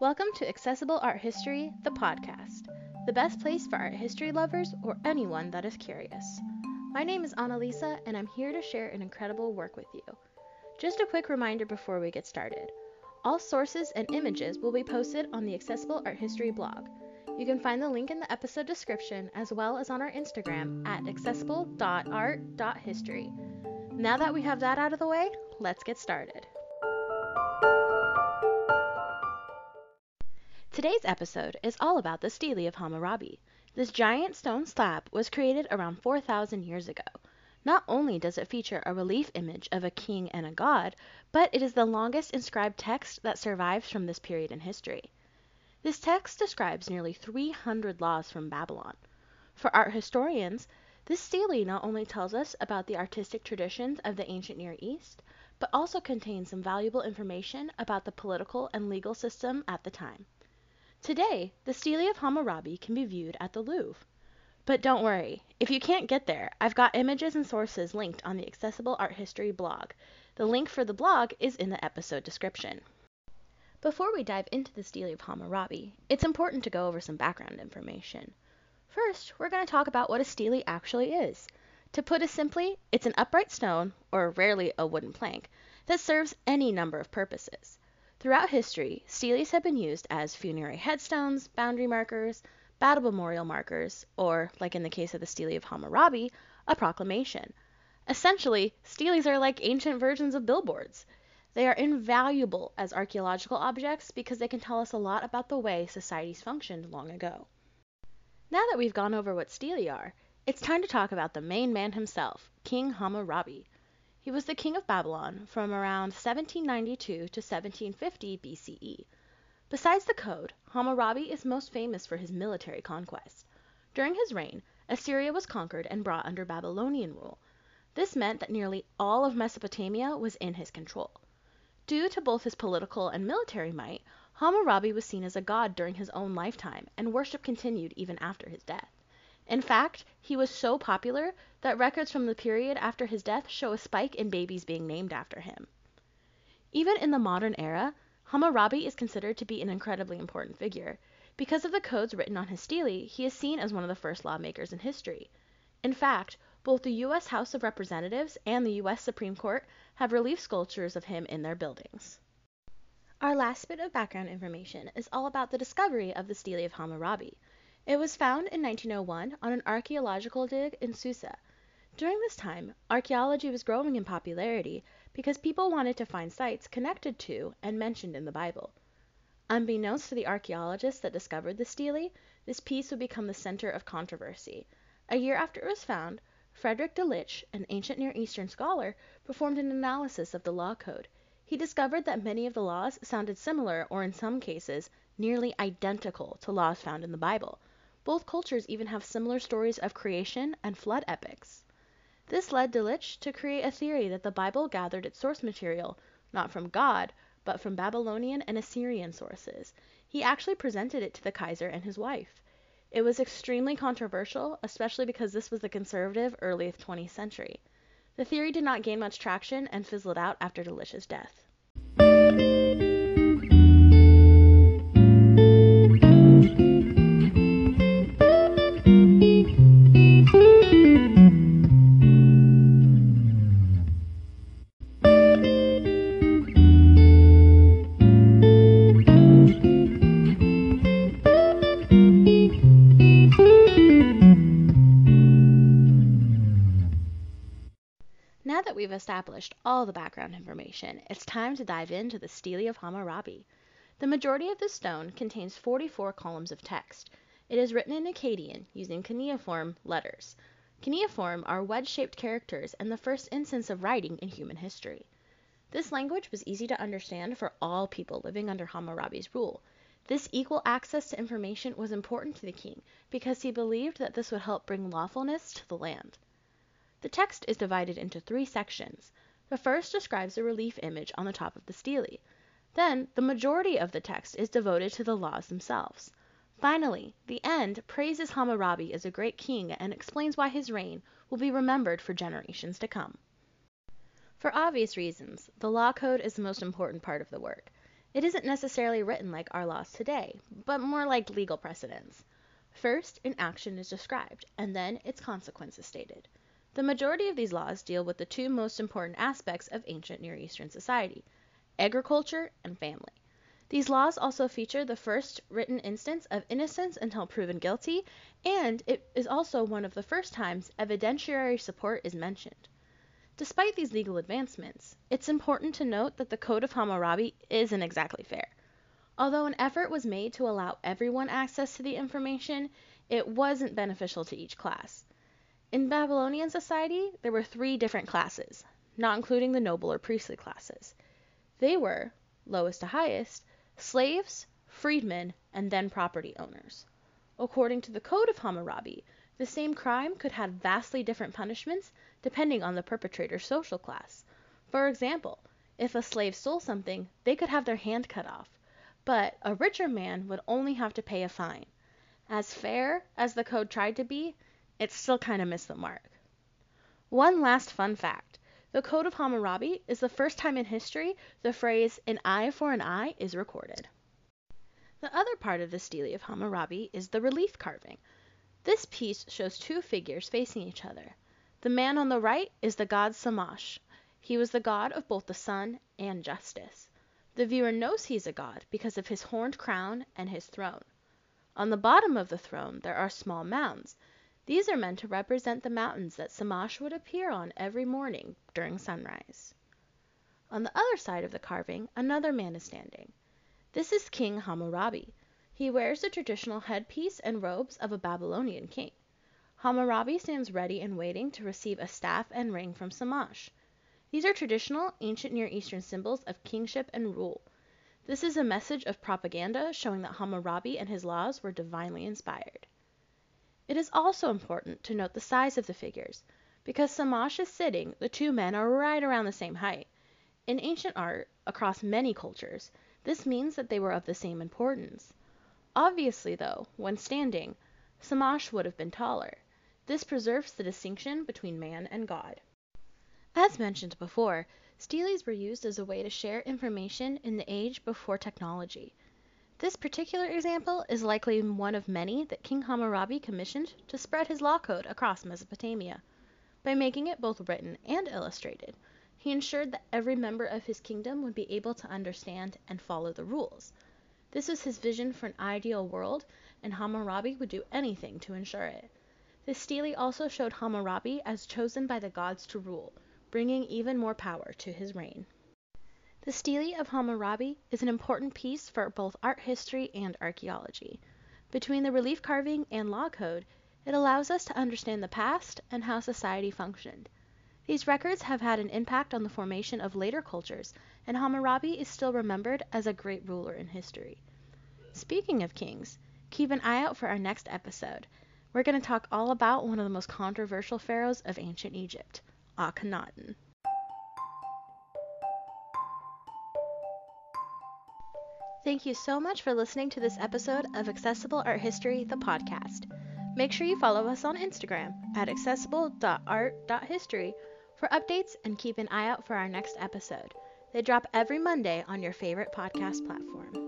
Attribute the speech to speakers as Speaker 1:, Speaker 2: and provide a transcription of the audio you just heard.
Speaker 1: Welcome to Accessible Art History, the podcast, the best place for art history lovers or anyone that is curious. My name is Annalisa, and I'm here to share an incredible work with you. Just a quick reminder before we get started all sources and images will be posted on the Accessible Art History blog. You can find the link in the episode description as well as on our Instagram at accessible.art.history. Now that we have that out of the way, let's get started. Today's episode is all about the Stele of Hammurabi. This giant stone slab was created around 4,000 years ago. Not only does it feature a relief image of a king and a god, but it is the longest inscribed text that survives from this period in history. This text describes nearly 300 laws from Babylon. For art historians, this stele not only tells us about the artistic traditions of the ancient Near East, but also contains some valuable information about the political and legal system at the time. Today, the Stele of Hammurabi can be viewed at the Louvre. But don't worry, if you can't get there, I've got images and sources linked on the Accessible Art History blog. The link for the blog is in the episode description. Before we dive into the Stele of Hammurabi, it's important to go over some background information. First, we're going to talk about what a stele actually is. To put it simply, it's an upright stone, or rarely a wooden plank, that serves any number of purposes. Throughout history, steles have been used as funerary headstones, boundary markers, battle memorial markers, or, like in the case of the Stele of Hammurabi, a proclamation. Essentially, steles are like ancient versions of billboards. They are invaluable as archaeological objects because they can tell us a lot about the way societies functioned long ago. Now that we've gone over what stele are, it's time to talk about the main man himself, King Hammurabi. He was the king of Babylon from around 1792 to 1750 BCE. Besides the code, Hammurabi is most famous for his military conquest. During his reign, Assyria was conquered and brought under Babylonian rule. This meant that nearly all of Mesopotamia was in his control. Due to both his political and military might, Hammurabi was seen as a god during his own lifetime, and worship continued even after his death. In fact, he was so popular that records from the period after his death show a spike in babies being named after him. Even in the modern era, Hammurabi is considered to be an incredibly important figure. Because of the codes written on his stele, he is seen as one of the first lawmakers in history. In fact, both the U.S. House of Representatives and the U.S. Supreme Court have relief sculptures of him in their buildings. Our last bit of background information is all about the discovery of the stele of Hammurabi. It was found in 1901 on an archaeological dig in Susa. During this time, archaeology was growing in popularity because people wanted to find sites connected to and mentioned in the Bible. Unbeknownst to the archaeologists that discovered the stele, this piece would become the center of controversy. A year after it was found, Frederick Delitzsch, an ancient Near Eastern scholar, performed an analysis of the law code. He discovered that many of the laws sounded similar or in some cases nearly identical to laws found in the Bible. Both cultures even have similar stories of creation and flood epics. This led Delitzsch to create a theory that the Bible gathered its source material not from God, but from Babylonian and Assyrian sources. He actually presented it to the Kaiser and his wife. It was extremely controversial, especially because this was the conservative early 20th century. The theory did not gain much traction and fizzled out after Delitzsch's death. We've established all the background information, it's time to dive into the Stele of Hammurabi. The majority of the stone contains 44 columns of text. It is written in Akkadian using cuneiform letters. Cuneiform are wedge-shaped characters and the first instance of writing in human history. This language was easy to understand for all people living under Hammurabi's rule. This equal access to information was important to the king because he believed that this would help bring lawfulness to the land. The text is divided into three sections. The first describes the relief image on the top of the stele. Then the majority of the text is devoted to the laws themselves. Finally, the end praises Hammurabi as a great king and explains why his reign will be remembered for generations to come. For obvious reasons, the law code is the most important part of the work. It isn't necessarily written like our laws today, but more like legal precedents. First, an action is described, and then its consequences stated. The majority of these laws deal with the two most important aspects of ancient Near Eastern society agriculture and family. These laws also feature the first written instance of innocence until proven guilty, and it is also one of the first times evidentiary support is mentioned. Despite these legal advancements, it's important to note that the Code of Hammurabi isn't exactly fair. Although an effort was made to allow everyone access to the information, it wasn't beneficial to each class. In Babylonian society, there were three different classes, not including the noble or priestly classes. They were, lowest to highest, slaves, freedmen, and then property owners. According to the Code of Hammurabi, the same crime could have vastly different punishments depending on the perpetrator's social class. For example, if a slave stole something, they could have their hand cut off but a richer man would only have to pay a fine. As fair as the code tried to be, it still kind of missed the mark. One last fun fact. The Code of Hammurabi is the first time in history the phrase an eye for an eye is recorded. The other part of the stele of Hammurabi is the relief carving. This piece shows two figures facing each other. The man on the right is the god Shamash. He was the god of both the sun and justice. The viewer knows he is a god because of his horned crown and his throne. On the bottom of the throne there are small mounds. These are meant to represent the mountains that Shamash would appear on every morning during sunrise. On the other side of the carving another man is standing. This is King Hammurabi. He wears the traditional headpiece and robes of a Babylonian king. Hammurabi stands ready and waiting to receive a staff and ring from Shamash. These are traditional ancient Near Eastern symbols of kingship and rule. This is a message of propaganda showing that Hammurabi and his laws were divinely inspired. It is also important to note the size of the figures. Because Shamash is sitting, the two men are right around the same height. In ancient art, across many cultures, this means that they were of the same importance. Obviously, though, when standing, Shamash would have been taller. This preserves the distinction between man and God. As mentioned before, steles were used as a way to share information in the age before technology. This particular example is likely one of many that King Hammurabi commissioned to spread his law code across Mesopotamia. By making it both written and illustrated, he ensured that every member of his kingdom would be able to understand and follow the rules. This was his vision for an ideal world, and Hammurabi would do anything to ensure it. The stele also showed Hammurabi as chosen by the gods to rule bringing even more power to his reign. The Stele of Hammurabi is an important piece for both art history and archaeology. Between the relief carving and law code, it allows us to understand the past and how society functioned. These records have had an impact on the formation of later cultures, and Hammurabi is still remembered as a great ruler in history. Speaking of kings, keep an eye out for our next episode. We're going to talk all about one of the most controversial pharaohs of ancient Egypt. Akhenaten. Thank you so much for listening to this episode of Accessible Art History, the podcast. Make sure you follow us on Instagram at accessible.art.history for updates and keep an eye out for our next episode. They drop every Monday on your favorite podcast platform.